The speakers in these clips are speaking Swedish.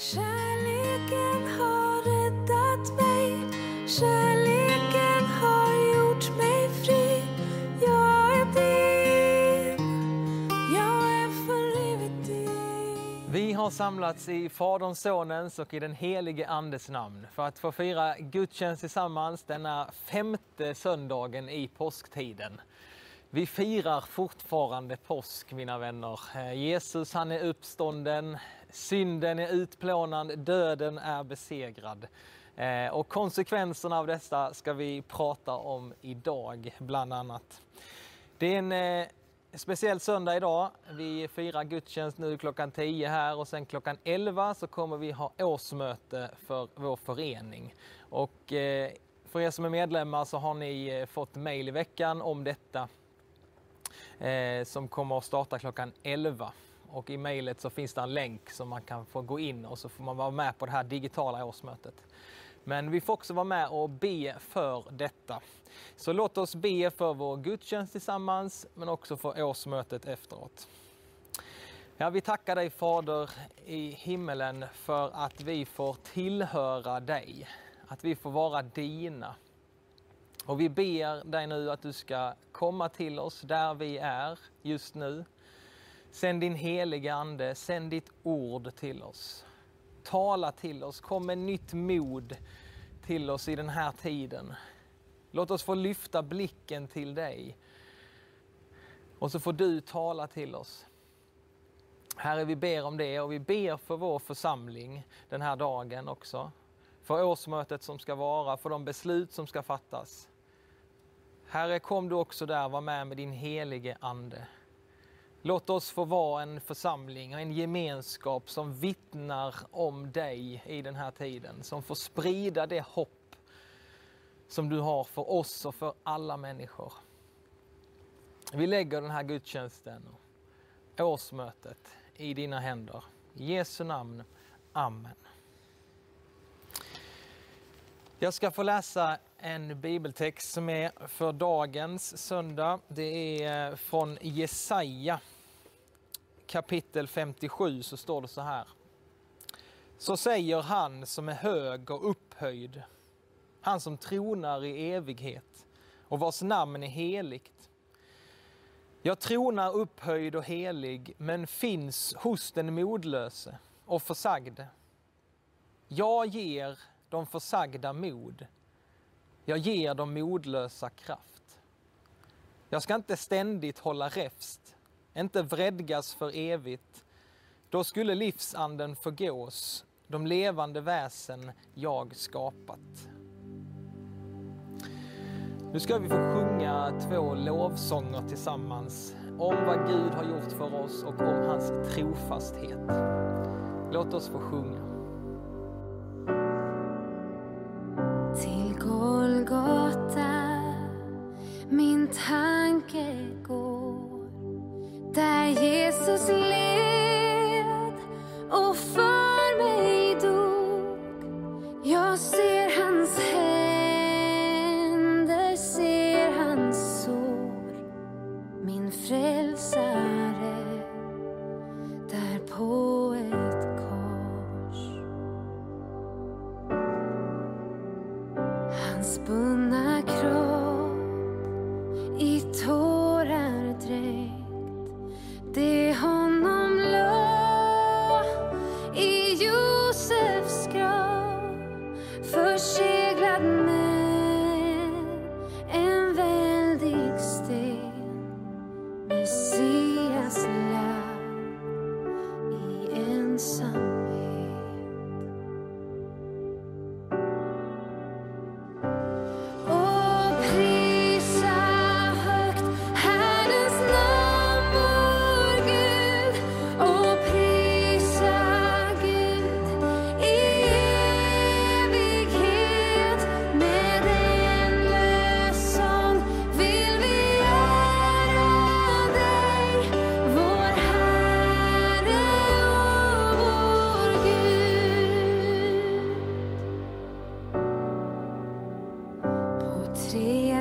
Kärleken har räddat mig. Kärleken har gjort mig fri. Jag är din. Jag är för evigt din. Vi har samlats i Faderns, Sonens och i den helige Andes namn för att få fira gudstjänst tillsammans denna femte söndagen i påsktiden. Vi firar fortfarande påsk, mina vänner. Eh, Jesus han är uppstånden, synden är utplånad, döden är besegrad. Eh, Och konsekvenserna av detta ska vi prata om idag, bland annat. Det är en eh, speciell söndag idag. Vi firar gudstjänst nu klockan 10 här och sen klockan 11 så kommer vi ha årsmöte för vår förening. Och eh, för er som är medlemmar så har ni eh, fått mejl i veckan om detta eh, som kommer att starta klockan 11. Och i mejlet så finns det en länk som man kan få gå in och så får man vara med på det här digitala årsmötet. Men vi får också vara med och be för detta. Så låt oss be för vår gudstjänst tillsammans men också för årsmötet efteråt. Ja, vi tackar dig Fader i himmelen för att vi får tillhöra dig, att vi får vara dina. Och vi ber dig nu att du ska komma till oss där vi är just nu. Sänd din heliga Ande, sänd ditt ord till oss. Tala till oss, kom med nytt mod till oss i den här tiden. Låt oss få lyfta blicken till dig. Och så får du tala till oss. Herre, vi ber om det och vi ber för vår församling den här dagen också. För årsmötet som ska vara, för de beslut som ska fattas. Herre, kom du också där, var med med din helige Ande. Låt oss få vara en församling, och en gemenskap som vittnar om dig i den här tiden. Som får sprida det hopp som du har för oss och för alla människor. Vi lägger den här gudstjänsten och årsmötet i dina händer. I Jesu namn. Amen. Jag ska få läsa en bibeltext som är för dagens söndag. Det är eh, från Jesaja kapitel 57 så står det så här. Så säger han som är hög och upphöjd, han som tronar i evighet och vars namn är heligt. Jag tronar upphöjd och helig, men finns hos den modlöse och försagde. Jag ger de försagda mod. Jag ger de modlösa kraft. Jag ska inte ständigt hålla räfst, inte vredgas för evigt. Då skulle livsanden förgås, de levande väsen jag skapat. Nu ska vi få sjunga två lovsånger tillsammans om vad Gud har gjort för oss och om hans trofasthet. Låt oss få sjunga. Går Där Jesus led och för mig dog. Jag ser hans händer,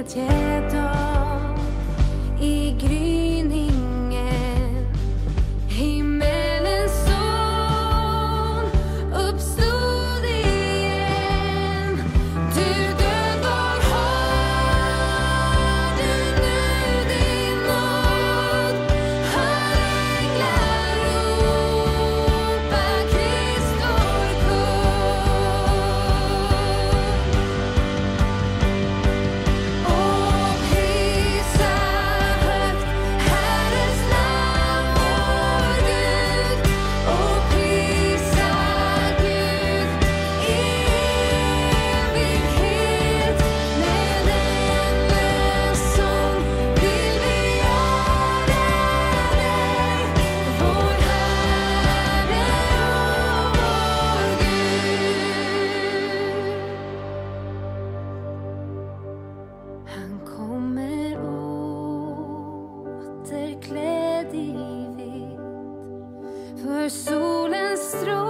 天 solens stroke.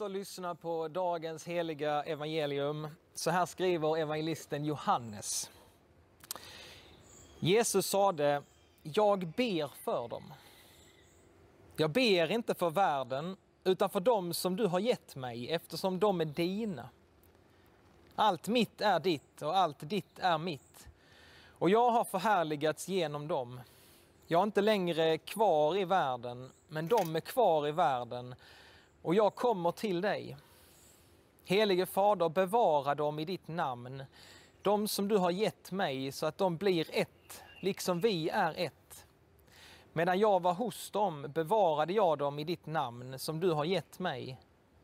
Låt och lyssna på dagens heliga evangelium. Så här skriver evangelisten Johannes. Jesus sade, jag ber för dem. Jag ber inte för världen, utan för dem som du har gett mig, eftersom de är dina. Allt mitt är ditt och allt ditt är mitt. Och jag har förhärligats genom dem. Jag är inte längre kvar i världen, men de är kvar i världen och jag kommer till dig. Helige Fader, bevara dem i ditt namn, de som du har gett mig, så att de blir ett, liksom vi är ett. Medan jag var hos dem bevarade jag dem i ditt namn, som du har gett mig.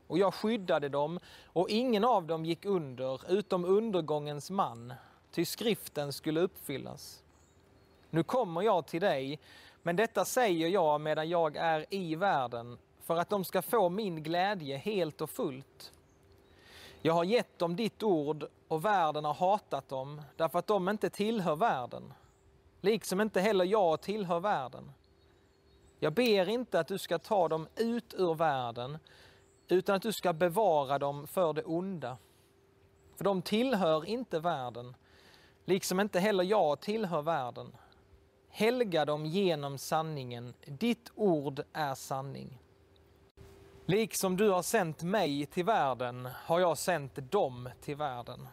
Och jag skyddade dem, och ingen av dem gick under, utom undergångens man, ty skriften skulle uppfyllas. Nu kommer jag till dig, men detta säger jag medan jag är i världen, för att de ska få min glädje helt och fullt. Jag har gett dem ditt ord och världen har hatat dem därför att de inte tillhör världen, liksom inte heller jag tillhör världen. Jag ber inte att du ska ta dem ut ur världen, utan att du ska bevara dem för det onda. För de tillhör inte världen, liksom inte heller jag tillhör världen. Helga dem genom sanningen, ditt ord är sanning. Liksom du har sänt mig till världen har jag sänt dem till världen.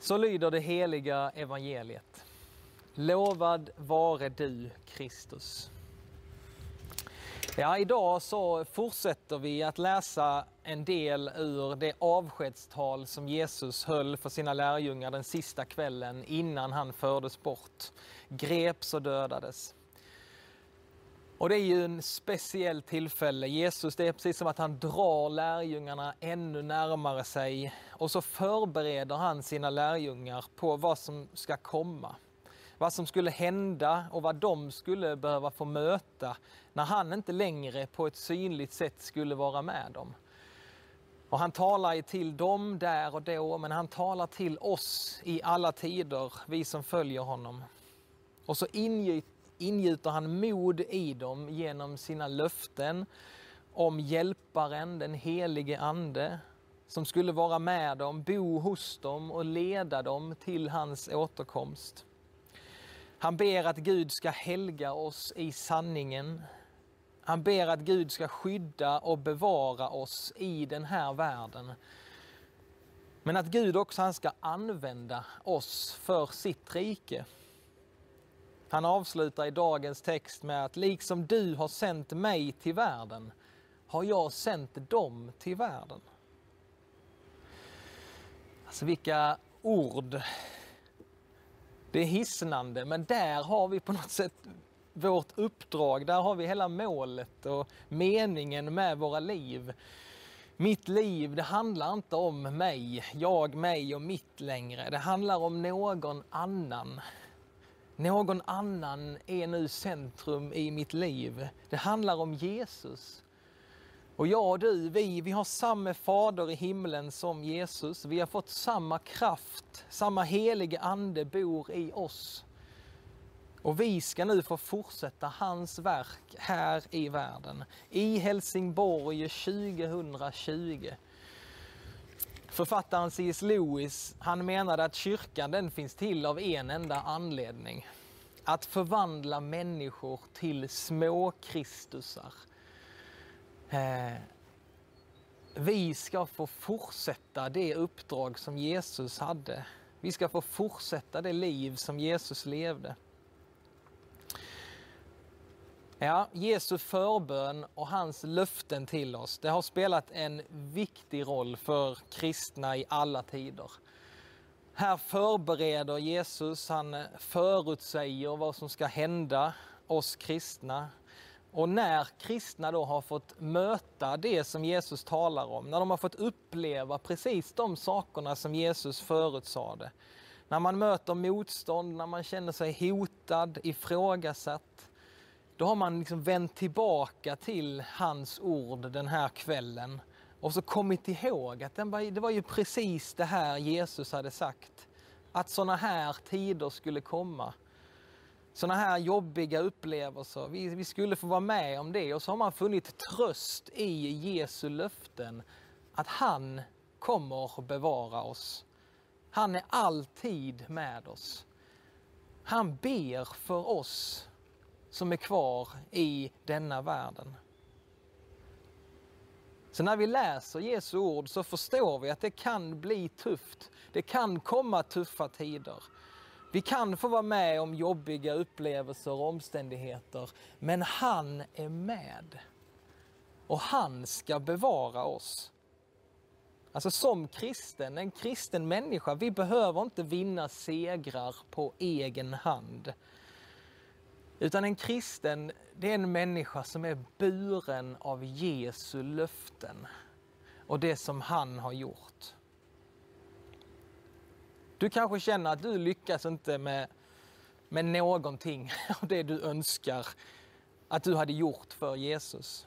Så lyder det heliga evangeliet. Lovad vare du, Kristus. Ja, idag så fortsätter vi att läsa en del ur det avskedstal som Jesus höll för sina lärjungar den sista kvällen innan han fördes bort, greps och dödades. Och det är ju en speciell tillfälle. Jesus, det är precis som att han drar lärjungarna ännu närmare sig och så förbereder han sina lärjungar på vad som ska komma. Vad som skulle hända och vad de skulle behöva få möta när han inte längre på ett synligt sätt skulle vara med dem. Och han talar ju till dem där och då, men han talar till oss i alla tider, vi som följer honom. Och så ingjuter ingjuter han mod i dem genom sina löften om hjälparen, den helige ande, som skulle vara med dem, bo hos dem och leda dem till hans återkomst. Han ber att Gud ska helga oss i sanningen. Han ber att Gud ska skydda och bevara oss i den här världen. Men att Gud också han ska använda oss för sitt rike. Han avslutar i dagens text med att liksom du har sänt mig till världen har jag sänt dem till världen. Alltså vilka ord. Det är hisnande, men där har vi på något sätt vårt uppdrag. Där har vi hela målet och meningen med våra liv. Mitt liv, det handlar inte om mig, jag, mig och mitt längre. Det handlar om någon annan. Någon annan är nu centrum i mitt liv. Det handlar om Jesus. Och jag och du, vi, vi har samma fader i himlen som Jesus. Vi har fått samma kraft, samma helige ande bor i oss. Och vi ska nu få fortsätta hans verk här i världen. I Helsingborg 2020. Författaren C.S. Lewis, han menade att kyrkan den finns till av en enda anledning. Att förvandla människor till små Kristusar. Eh, vi ska få fortsätta det uppdrag som Jesus hade. Vi ska få fortsätta det liv som Jesus levde. Ja, Jesu förbön och hans löften till oss, det har spelat en viktig roll för kristna i alla tider. Här förbereder Jesus, han förutsäger vad som ska hända oss kristna. Och när kristna då har fått möta det som Jesus talar om, när de har fått uppleva precis de sakerna som Jesus förutsade, när man möter motstånd, när man känner sig hotad, ifrågasatt, då har man liksom vänt tillbaka till hans ord den här kvällen och så kommit ihåg att det var ju precis det här Jesus hade sagt. Att sådana här tider skulle komma. Sådana här jobbiga upplevelser. Vi, vi skulle få vara med om det och så har man funnit tröst i Jesu löften att han kommer bevara oss. Han är alltid med oss. Han ber för oss som är kvar i denna världen. Så när vi läser Jesu ord så förstår vi att det kan bli tufft. Det kan komma tuffa tider. Vi kan få vara med om jobbiga upplevelser och omständigheter, men han är med. Och han ska bevara oss. Alltså som kristen, en kristen människa, vi behöver inte vinna segrar på egen hand. Utan en kristen, det är en människa som är buren av Jesu löften och det som han har gjort. Du kanske känner att du lyckas inte med, med någonting av det du önskar att du hade gjort för Jesus.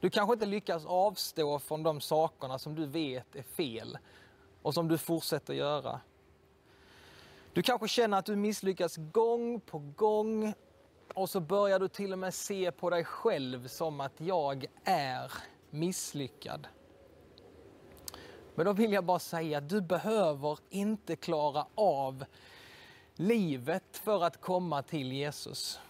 Du kanske inte lyckas avstå från de sakerna som du vet är fel och som du fortsätter göra. Du kanske känner att du misslyckas gång på gång och så börjar du till och med se på dig själv som att jag är misslyckad. Men då vill jag bara säga att du behöver inte klara av livet för att komma till Jesus.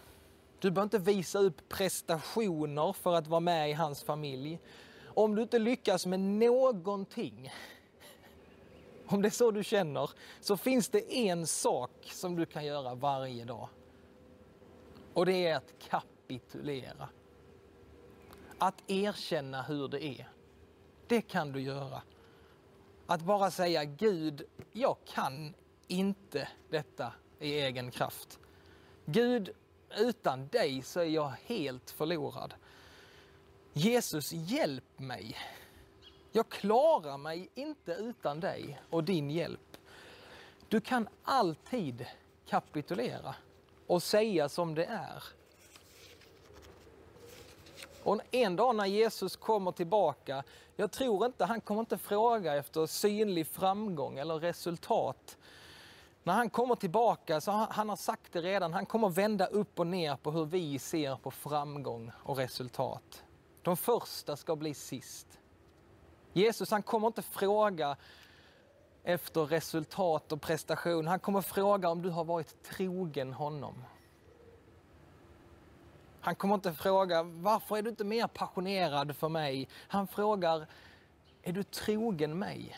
Du behöver inte visa upp prestationer för att vara med i hans familj. Om du inte lyckas med någonting, om det är så du känner, så finns det en sak som du kan göra varje dag. Och det är att kapitulera. Att erkänna hur det är. Det kan du göra. Att bara säga Gud, jag kan inte detta i egen kraft. Gud, utan dig så är jag helt förlorad. Jesus, hjälp mig. Jag klarar mig inte utan dig och din hjälp. Du kan alltid kapitulera och säga som det är. Och en dag när Jesus kommer tillbaka, jag tror inte, han kommer inte fråga efter synlig framgång eller resultat. När han kommer tillbaka, så han, han har sagt det redan, han kommer vända upp och ner på hur vi ser på framgång och resultat. De första ska bli sist. Jesus han kommer inte fråga efter resultat och prestation. Han kommer fråga om du har varit trogen honom. Han kommer inte fråga varför är du inte mer passionerad för mig? Han frågar är du trogen mig?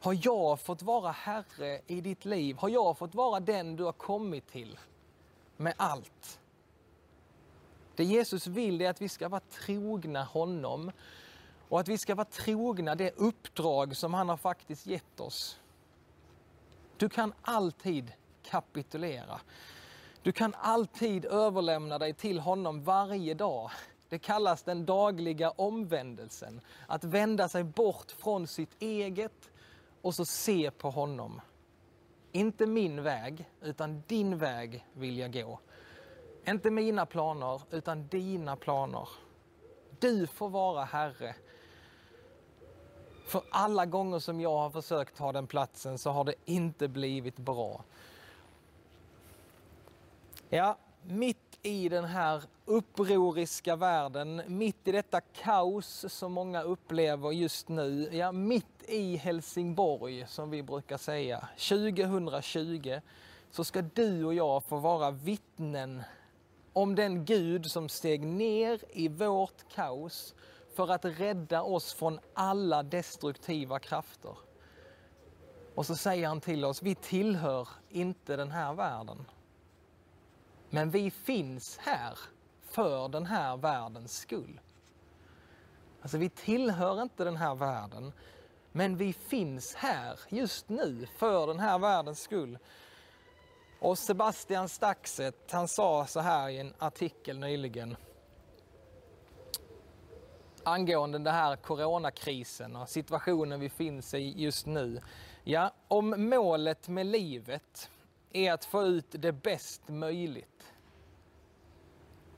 Har jag fått vara Herre i ditt liv? Har jag fått vara den du har kommit till med allt? Det Jesus vill är att vi ska vara trogna honom och att vi ska vara trogna det uppdrag som han har faktiskt gett oss. Du kan alltid kapitulera. Du kan alltid överlämna dig till honom varje dag. Det kallas den dagliga omvändelsen. Att vända sig bort från sitt eget och så se på honom. Inte min väg, utan din väg vill jag gå. Inte mina planer, utan dina planer. Du får vara Herre för alla gånger som jag har försökt ta den platsen så har det inte blivit bra. Ja, mitt i den här upproriska världen, mitt i detta kaos som många upplever just nu, ja, mitt i Helsingborg som vi brukar säga, 2020, så ska du och jag få vara vittnen om den Gud som steg ner i vårt kaos för att rädda oss från alla destruktiva krafter. Och så säger han till oss, vi tillhör inte den här världen. Men vi finns här för den här världens skull. Alltså vi tillhör inte den här världen, men vi finns här just nu för den här världens skull. Och Sebastian Staxet, han sa så här i en artikel nyligen angående den här coronakrisen och situationen vi finns i just nu. Ja, om målet med livet är att få ut det bäst möjligt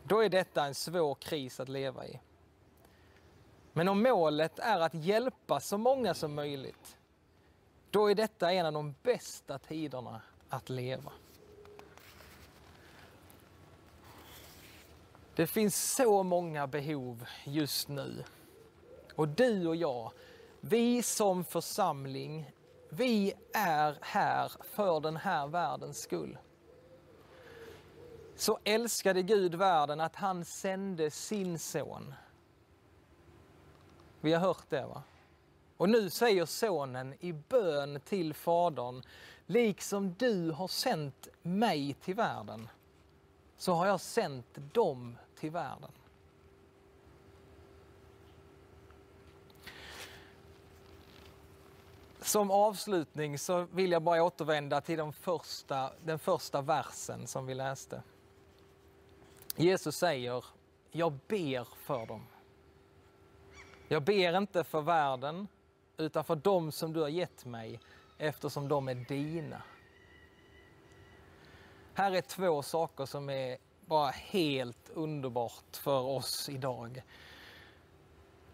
då är detta en svår kris att leva i. Men om målet är att hjälpa så många som möjligt, då är detta en av de bästa tiderna att leva. Det finns så många behov just nu. Och du och jag, vi som församling, vi är här för den här världens skull. Så älskade Gud världen att han sände sin son. Vi har hört det va? Och nu säger sonen i bön till fadern, liksom du har sänt mig till världen, så har jag sänt dem till världen. Som avslutning så vill jag bara återvända till den första, den första versen som vi läste. Jesus säger, jag ber för dem. Jag ber inte för världen, utan för dem som du har gett mig, eftersom de är dina. Här är två saker som är bara helt underbart för oss idag.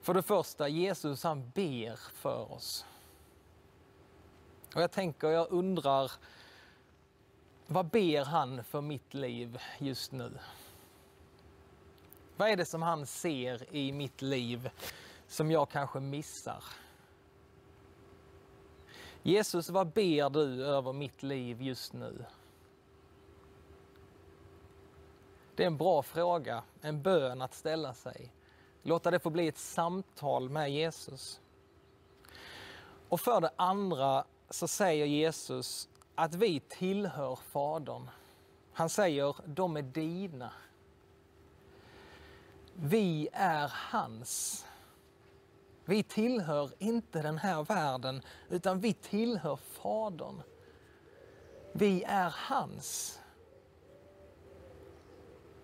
För det första, Jesus han ber för oss. Och jag tänker, jag undrar, vad ber han för mitt liv just nu? Vad är det som han ser i mitt liv som jag kanske missar? Jesus, vad ber du över mitt liv just nu? Det är en bra fråga, en bön att ställa sig. Låta det få bli ett samtal med Jesus. Och för det andra så säger Jesus att vi tillhör Fadern. Han säger, de är dina. Vi är hans. Vi tillhör inte den här världen, utan vi tillhör Fadern. Vi är hans.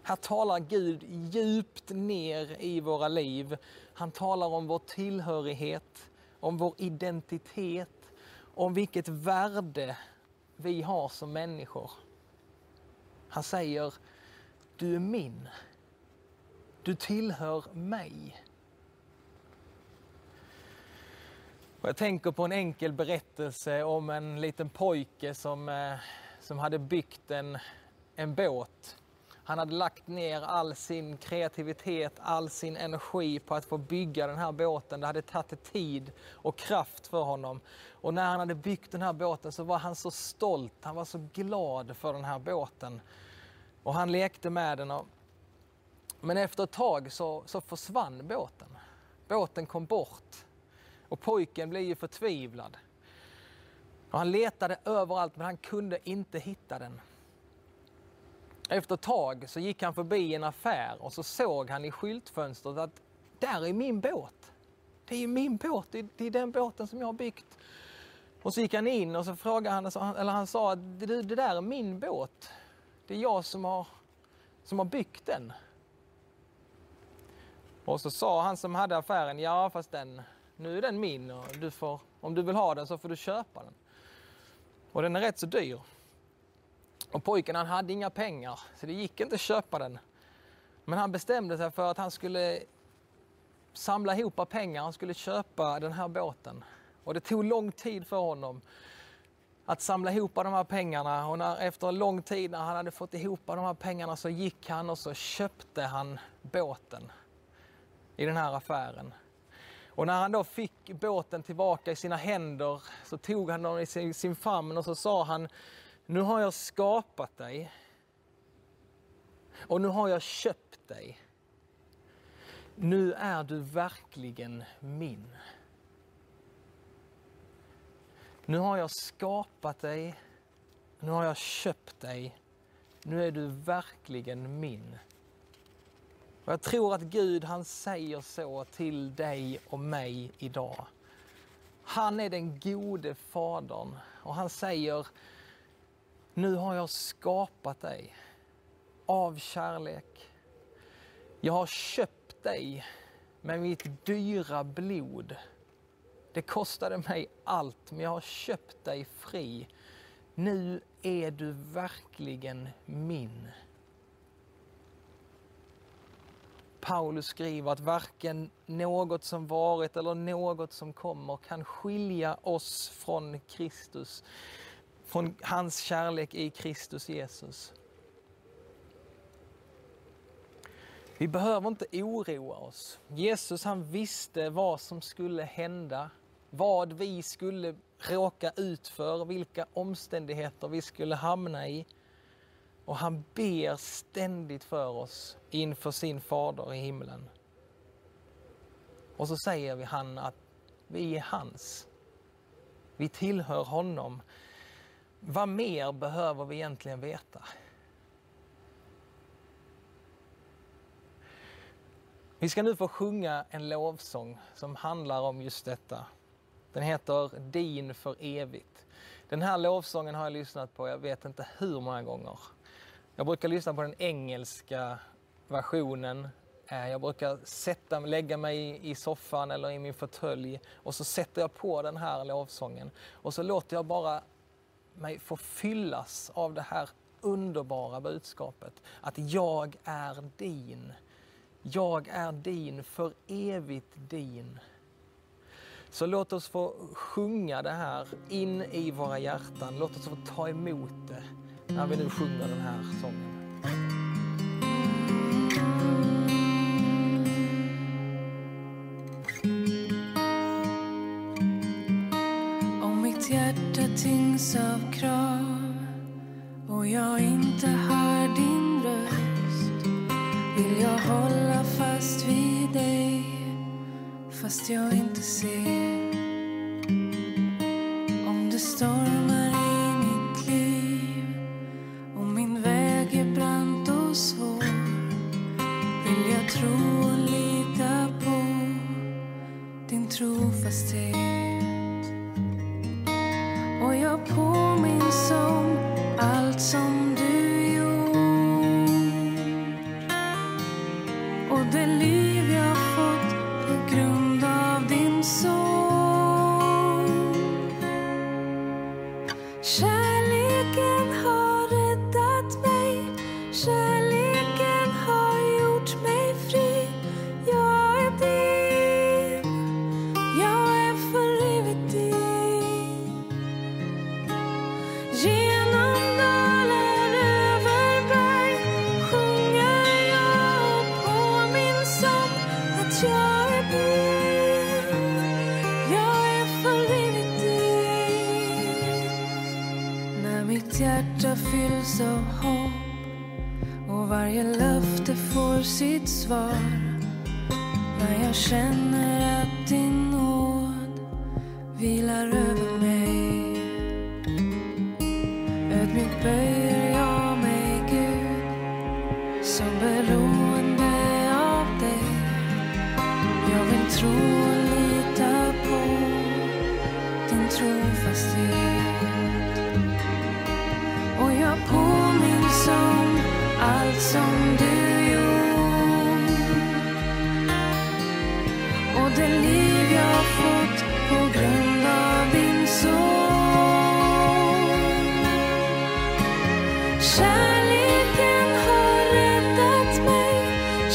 Här talar Gud djupt ner i våra liv. Han talar om vår tillhörighet, om vår identitet, om vilket värde vi har som människor. Han säger, du är min. Du tillhör mig. Och jag tänker på en enkel berättelse om en liten pojke som, eh, som hade byggt en, en båt han hade lagt ner all sin kreativitet, all sin energi på att få bygga den här båten. Det hade tagit tid och kraft för honom. Och när han hade byggt den här båten så var han så stolt, han var så glad för den här båten. Och han lekte med den. Och... Men efter ett tag så, så försvann båten. Båten kom bort. Och pojken blev ju förtvivlad. Och han letade överallt men han kunde inte hitta den. Efter ett tag så gick han förbi en affär och så såg han i skyltfönstret att där är min båt. Det är min båt, det är den båten som jag har byggt. Och så gick han in och så frågade han, eller han sa att det, det där är min båt. Det är jag som har, som har byggt den. Och så sa han som hade affären, ja fast den, nu är den min och du får, om du vill ha den så får du köpa den. Och den är rätt så dyr. Och pojken han hade inga pengar så det gick inte att köpa den. Men han bestämde sig för att han skulle samla ihop pengar, han skulle köpa den här båten. Och det tog lång tid för honom att samla ihop de här pengarna och när, efter en lång tid när han hade fått ihop de här pengarna så gick han och så köpte han båten i den här affären. Och när han då fick båten tillbaka i sina händer så tog han den i sin, sin famn och så sa han nu har jag skapat dig och nu har jag köpt dig. Nu är du verkligen min. Nu har jag skapat dig, nu har jag köpt dig, nu är du verkligen min. Och jag tror att Gud han säger så till dig och mig idag. Han är den gode fadern och han säger nu har jag skapat dig av kärlek. Jag har köpt dig med mitt dyra blod. Det kostade mig allt, men jag har köpt dig fri. Nu är du verkligen min. Paulus skriver att varken något som varit eller något som kommer kan skilja oss från Kristus, från hans kärlek i Kristus Jesus. Vi behöver inte oroa oss. Jesus han visste vad som skulle hända, vad vi skulle råka ut för, vilka omständigheter vi skulle hamna i. Och han ber ständigt för oss inför sin fader i himlen. Och så säger vi han att vi är hans. Vi tillhör honom. Vad mer behöver vi egentligen veta? Vi ska nu få sjunga en lovsång som handlar om just detta. Den heter Din för evigt. Den här lovsången har jag lyssnat på, jag vet inte hur många gånger. Jag brukar lyssna på den engelska versionen. Eh, jag brukar sätta, lägga mig i soffan eller i min fåtölj och så sätter jag på den här lovsången. Och så låter jag bara mig få fyllas av det här underbara budskapet. Att jag är din. Jag är din, för evigt din. Så låt oss få sjunga det här in i våra hjärtan. Låt oss få ta emot det när vi nu sjunger den här sången. Svar. När jag känner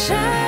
kärleken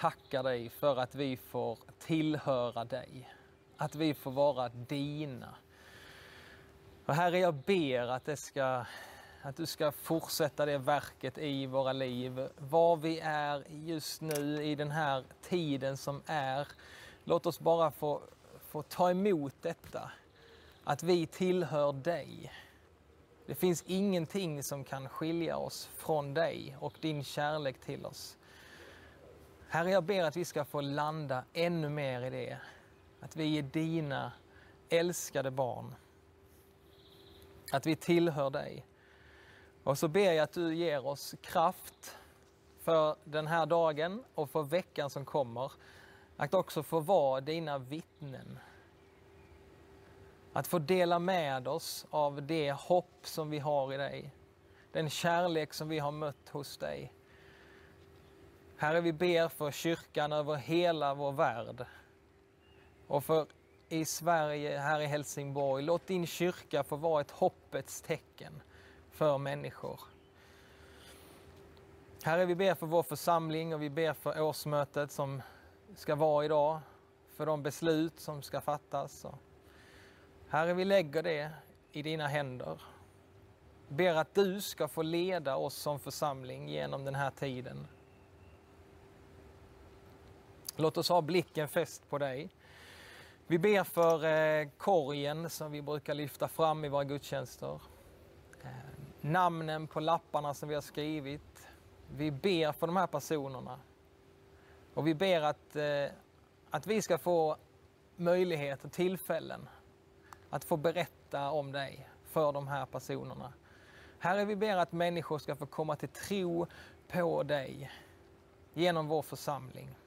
tackar dig för att vi får tillhöra dig. Att vi får vara dina. Och Herre, jag ber att, det ska, att du ska fortsätta det verket i våra liv. Var vi är just nu i den här tiden som är. Låt oss bara få, få ta emot detta. Att vi tillhör dig. Det finns ingenting som kan skilja oss från dig och din kärlek till oss. Herre, jag ber att vi ska få landa ännu mer i det. Att vi är dina älskade barn. Att vi tillhör dig. Och så ber jag att du ger oss kraft för den här dagen och för veckan som kommer. Att också få vara dina vittnen. Att få dela med oss av det hopp som vi har i dig. Den kärlek som vi har mött hos dig. Herre, vi ber för kyrkan över hela vår värld. Och för i Sverige, här i Helsingborg. Låt din kyrka få vara ett hoppets tecken för människor. Herre, vi ber för vår församling och vi ber för årsmötet som ska vara idag. För de beslut som ska fattas. Herre, vi lägger det i dina händer. Ber att du ska få leda oss som församling genom den här tiden. Låt oss ha blicken fäst på dig. Vi ber för eh, korgen som vi brukar lyfta fram i våra gudstjänster. Eh, namnen på lapparna som vi har skrivit. Vi ber för de här personerna. Och vi ber att, eh, att vi ska få möjlighet och tillfällen att få berätta om dig för de här personerna. Herre, vi ber att människor ska få komma till tro på dig genom vår församling.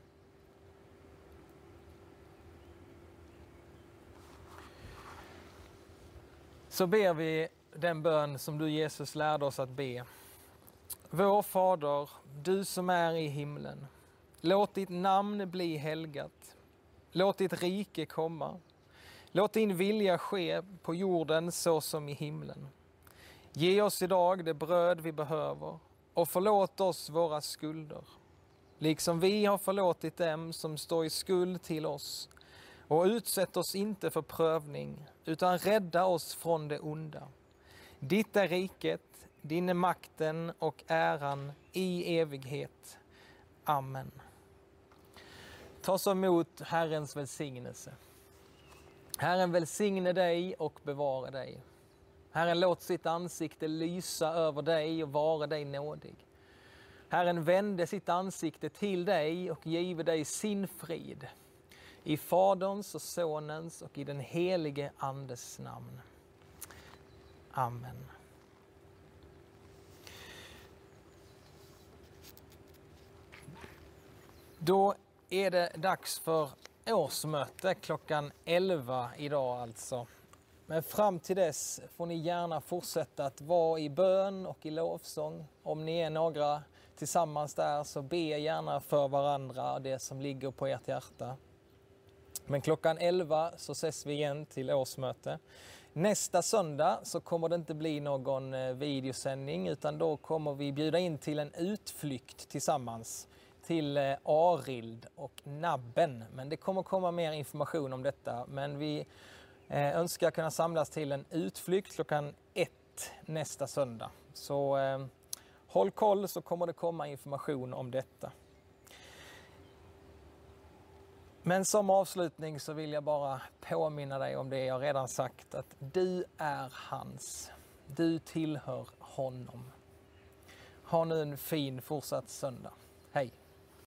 Så ber vi den bön som du Jesus lärde oss att be. Vår Fader, du som är i himlen. Låt ditt namn bli helgat. Låt ditt rike komma. Låt din vilja ske på jorden så som i himlen. Ge oss idag det bröd vi behöver och förlåt oss våra skulder, liksom vi har förlåtit dem som står i skuld till oss. Och utsätt oss inte för prövning, utan rädda oss från det onda. Ditt är riket, din är makten och äran i evighet. Amen. Ta så emot Herrens välsignelse. Herren välsigne dig och bevara dig. Herren låt sitt ansikte lysa över dig och vara dig nådig. Herren vände sitt ansikte till dig och give dig sin frid. I Faderns och Sonens och i den helige Andes namn. Amen. Då är det dags för årsmöte klockan 11 idag alltså. Men fram till dess får ni gärna fortsätta att vara i bön och i lovsång. Om ni är några tillsammans där så be gärna för varandra och det som ligger på ert hjärta. Men klockan 11 så ses vi igen till årsmöte. Nästa söndag så kommer det inte bli någon eh, videosändning utan då kommer vi bjuda in till en utflykt tillsammans till eh, Arild och Nabben. Men det kommer komma mer information om detta. Men vi eh, önskar kunna samlas till en utflykt klockan 1 nästa söndag. Så eh, håll koll så kommer det komma information om detta. Men som avslutning så vill jag bara påminna dig om det jag redan sagt att du är hans. Du tillhör honom. Ha nu en fin fortsatt söndag. Hej!